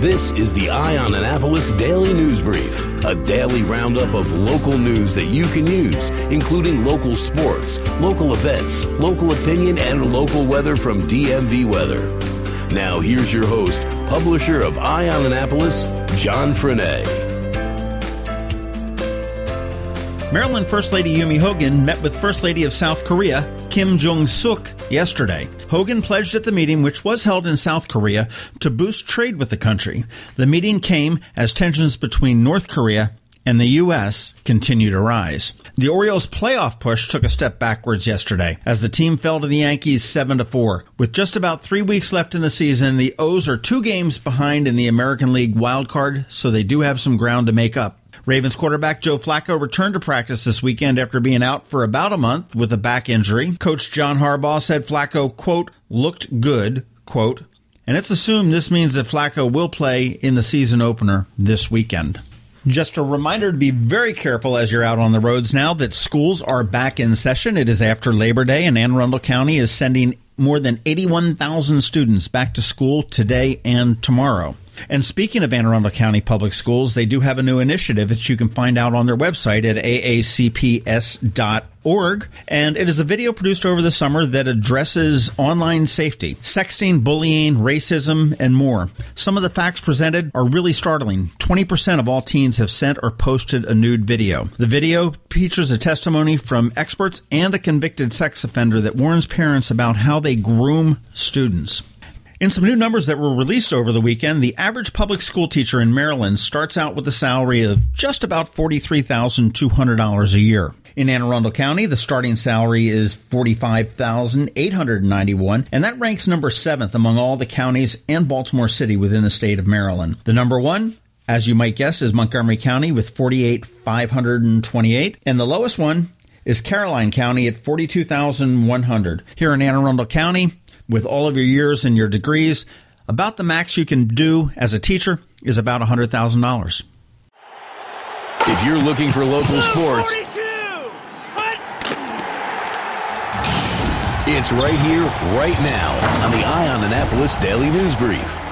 This is the Eye on Annapolis Daily News Brief, a daily roundup of local news that you can use, including local sports, local events, local opinion, and local weather from DMV Weather. Now, here's your host, publisher of Eye on Annapolis, John Frenaye. Maryland First Lady Yumi Hogan met with First Lady of South Korea, Kim Jong Suk, yesterday. Hogan pledged at the meeting, which was held in South Korea, to boost trade with the country. The meeting came as tensions between North Korea and the U.S. continue to rise. The Orioles' playoff push took a step backwards yesterday as the team fell to the Yankees 7 to 4. With just about three weeks left in the season, the O's are two games behind in the American League wild card, so they do have some ground to make up. Ravens quarterback Joe Flacco returned to practice this weekend after being out for about a month with a back injury. Coach John Harbaugh said Flacco, quote, looked good, quote, and it's assumed this means that Flacco will play in the season opener this weekend. Just a reminder to be very careful as you're out on the roads now that schools are back in session. It is after Labor Day, and Anne Arundel County is sending more than 81,000 students back to school today and tomorrow. And speaking of Anne Arundel County Public Schools, they do have a new initiative that you can find out on their website at aacps.org. And it is a video produced over the summer that addresses online safety, sexting, bullying, racism, and more. Some of the facts presented are really startling. 20% of all teens have sent or posted a nude video. The video features a testimony from experts and a convicted sex offender that warns parents about how they groom students. In some new numbers that were released over the weekend, the average public school teacher in Maryland starts out with a salary of just about $43,200 a year. In Anne Arundel County, the starting salary is 45,891, and that ranks number seventh among all the counties and Baltimore City within the state of Maryland. The number one, as you might guess, is Montgomery County with 48,528, and the lowest one is Caroline County at 42,100. Here in Anne Arundel County, with all of your years and your degrees, about the max you can do as a teacher is about $100,000. If you're looking for local sports, it's right here, right now on the Eye on Annapolis Daily News Brief.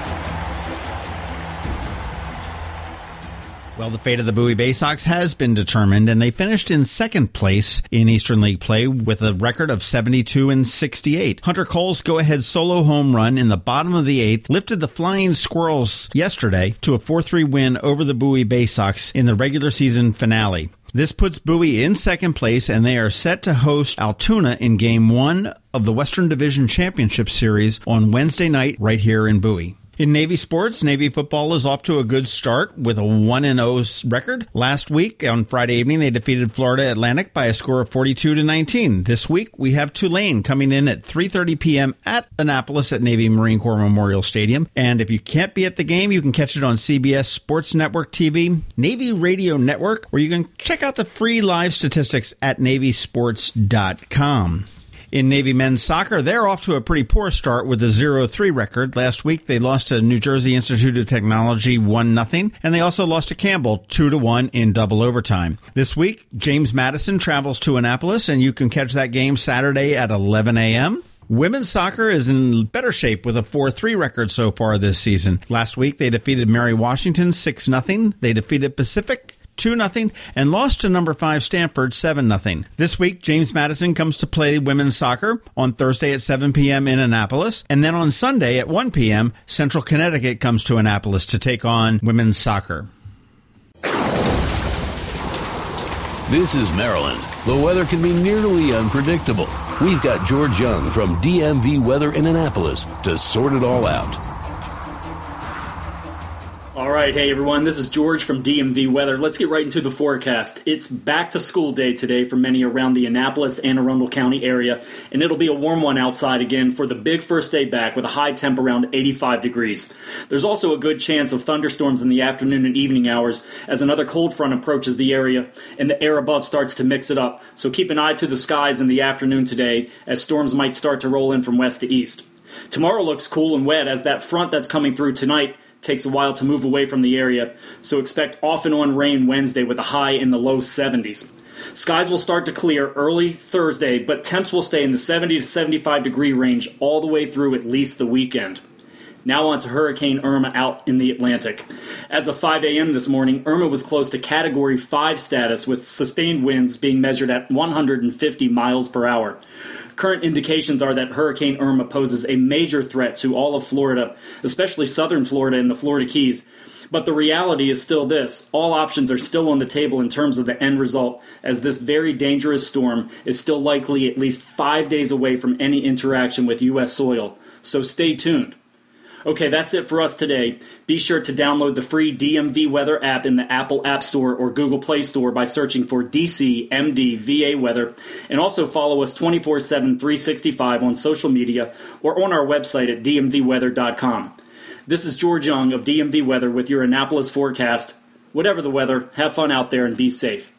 Well, the fate of the Bowie Bay Sox has been determined, and they finished in second place in Eastern League play with a record of 72 and 68. Hunter Cole's go-ahead solo home run in the bottom of the eighth lifted the Flying Squirrels yesterday to a 4-3 win over the Bowie Bay Sox in the regular season finale. This puts Bowie in second place, and they are set to host Altoona in Game 1 of the Western Division Championship Series on Wednesday night right here in Bowie. In Navy sports, Navy football is off to a good start with a 1 0 record. Last week on Friday evening, they defeated Florida Atlantic by a score of 42 to 19. This week, we have Tulane coming in at 3:30 p.m. at Annapolis at Navy Marine Corps Memorial Stadium. And if you can't be at the game, you can catch it on CBS Sports Network TV, Navy Radio Network, or you can check out the free live statistics at navysports.com. In Navy men's soccer, they're off to a pretty poor start with a 0-3 record. Last week, they lost to New Jersey Institute of Technology 1-0, and they also lost to Campbell 2-1 in double overtime. This week, James Madison travels to Annapolis, and you can catch that game Saturday at 11 a.m. Women's soccer is in better shape with a 4-3 record so far this season. Last week they defeated Mary Washington 6-0. They defeated Pacific 2 0 and lost to number 5 Stanford 7 0. This week, James Madison comes to play women's soccer on Thursday at 7 p.m. in Annapolis. And then on Sunday at 1 p.m., Central Connecticut comes to Annapolis to take on women's soccer. This is Maryland. The weather can be nearly unpredictable. We've got George Young from DMV Weather in Annapolis to sort it all out. All right, hey everyone, this is George from DMV Weather. Let's get right into the forecast. It's back to school day today for many around the Annapolis Anne Arundel County area, and it'll be a warm one outside again for the big first day back with a high temp around 85 degrees. There's also a good chance of thunderstorms in the afternoon and evening hours as another cold front approaches the area and the air above starts to mix it up. So keep an eye to the skies in the afternoon today as storms might start to roll in from west to east. Tomorrow looks cool and wet as that front that's coming through tonight takes a while to move away from the area, so expect off and on rain Wednesday with a high in the low 70s. Skies will start to clear early Thursday, but temps will stay in the 70 to 75 degree range all the way through at least the weekend. Now on to Hurricane Irma out in the Atlantic. As of 5 a.m. this morning, Irma was close to Category 5 status with sustained winds being measured at 150 miles per hour. Current indications are that Hurricane Irma poses a major threat to all of Florida, especially southern Florida and the Florida Keys. But the reality is still this all options are still on the table in terms of the end result, as this very dangerous storm is still likely at least five days away from any interaction with U.S. soil. So stay tuned. Okay, that's it for us today. Be sure to download the free DMV Weather app in the Apple App Store or Google Play Store by searching for DC MD VA Weather. And also follow us 24 7 365 on social media or on our website at dmvweather.com. This is George Young of DMV Weather with your Annapolis forecast. Whatever the weather, have fun out there and be safe.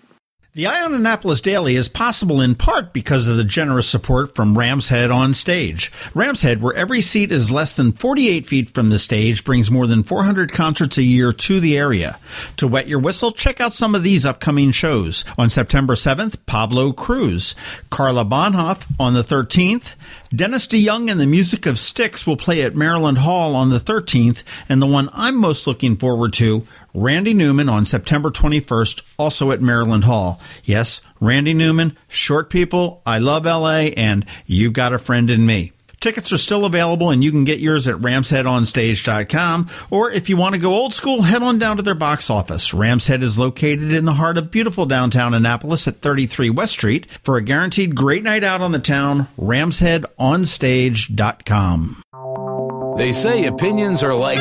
The Annapolis Daily is possible in part because of the generous support from Ram's Head on stage. Ram's Head, where every seat is less than 48 feet from the stage, brings more than 400 concerts a year to the area. To wet your whistle, check out some of these upcoming shows. On September 7th, Pablo Cruise, Karla Bonoff on the 13th, Dennis DeYoung and the Music of Styx will play at Maryland Hall on the 13th, and the one I'm most looking forward to, Randy Newman on September 21st, also at Maryland Hall. Yes, Randy Newman, Short People, I Love LA, and you've Got a Friend in Me. Tickets are still available and you can get yours at ramsheadonstage.com. Or if you want to go old school, head on down to their box office. Ram's Head is located in the heart of beautiful downtown Annapolis at 33 West Street. For a guaranteed great night out on the town, ramsheadonstage.com. They say opinions are like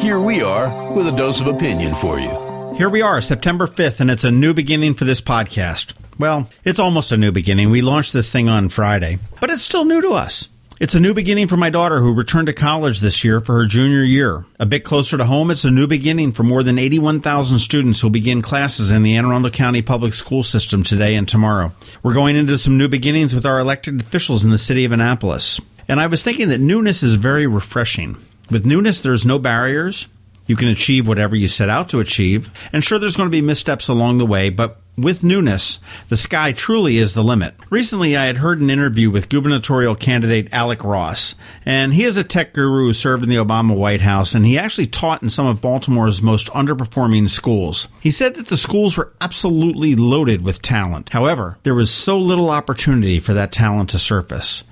here we are with a dose of opinion for you. Here we are, September 5th, and it's a new beginning for this podcast. Well, it's almost a new beginning. We launched this thing on Friday, but it's still new to us. It's a new beginning for my daughter who returned to college this year for her junior year. A bit closer to home, it's a new beginning for more than 81,000 students who'll begin classes in the Anne Arundel County public school system today and tomorrow. We're going into some new beginnings with our elected officials in the city of Annapolis. And I was thinking that newness is very refreshing. With newness, there's no barriers. You can achieve whatever you set out to achieve. And sure, there's going to be missteps along the way, but with newness, the sky truly is the limit. Recently, I had heard an interview with gubernatorial candidate Alec Ross, and he is a tech guru who served in the Obama White House, and he actually taught in some of Baltimore's most underperforming schools. He said that the schools were absolutely loaded with talent. However, there was so little opportunity for that talent to surface.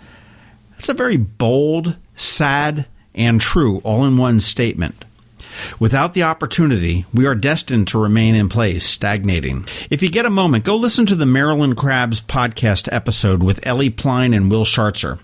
That's a very bold, sad, and true all in one statement. Without the opportunity, we are destined to remain in place, stagnating. If you get a moment, go listen to the Maryland Crabs podcast episode with Ellie Pline and Will Scharzer.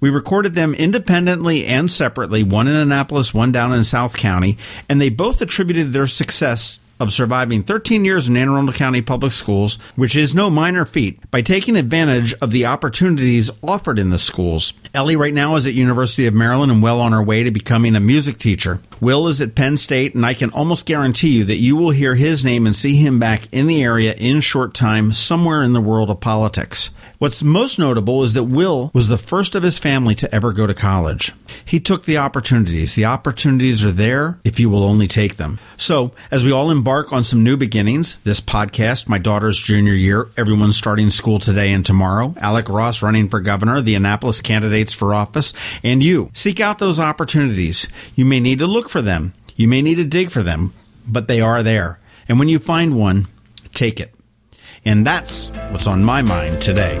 We recorded them independently and separately, one in Annapolis, one down in South County, and they both attributed their success of surviving 13 years in Anne Arundel County Public Schools, which is no minor feat, by taking advantage of the opportunities offered in the schools. Ellie right now is at University of Maryland and well on her way to becoming a music teacher. Will is at Penn State, and I can almost guarantee you that you will hear his name and see him back in the area in short time somewhere in the world of politics. What's most notable is that Will was the first of his family to ever go to college. He took the opportunities. The opportunities are there if you will only take them. So, as we all embark on some new beginnings, this podcast, my daughter's junior year, everyone's starting school today and tomorrow, Alec Ross running for governor, the Annapolis candidates for office, and you, seek out those opportunities. You may need to look for them. You may need to dig for them, but they are there. And when you find one, take it. And that's what's on my mind today.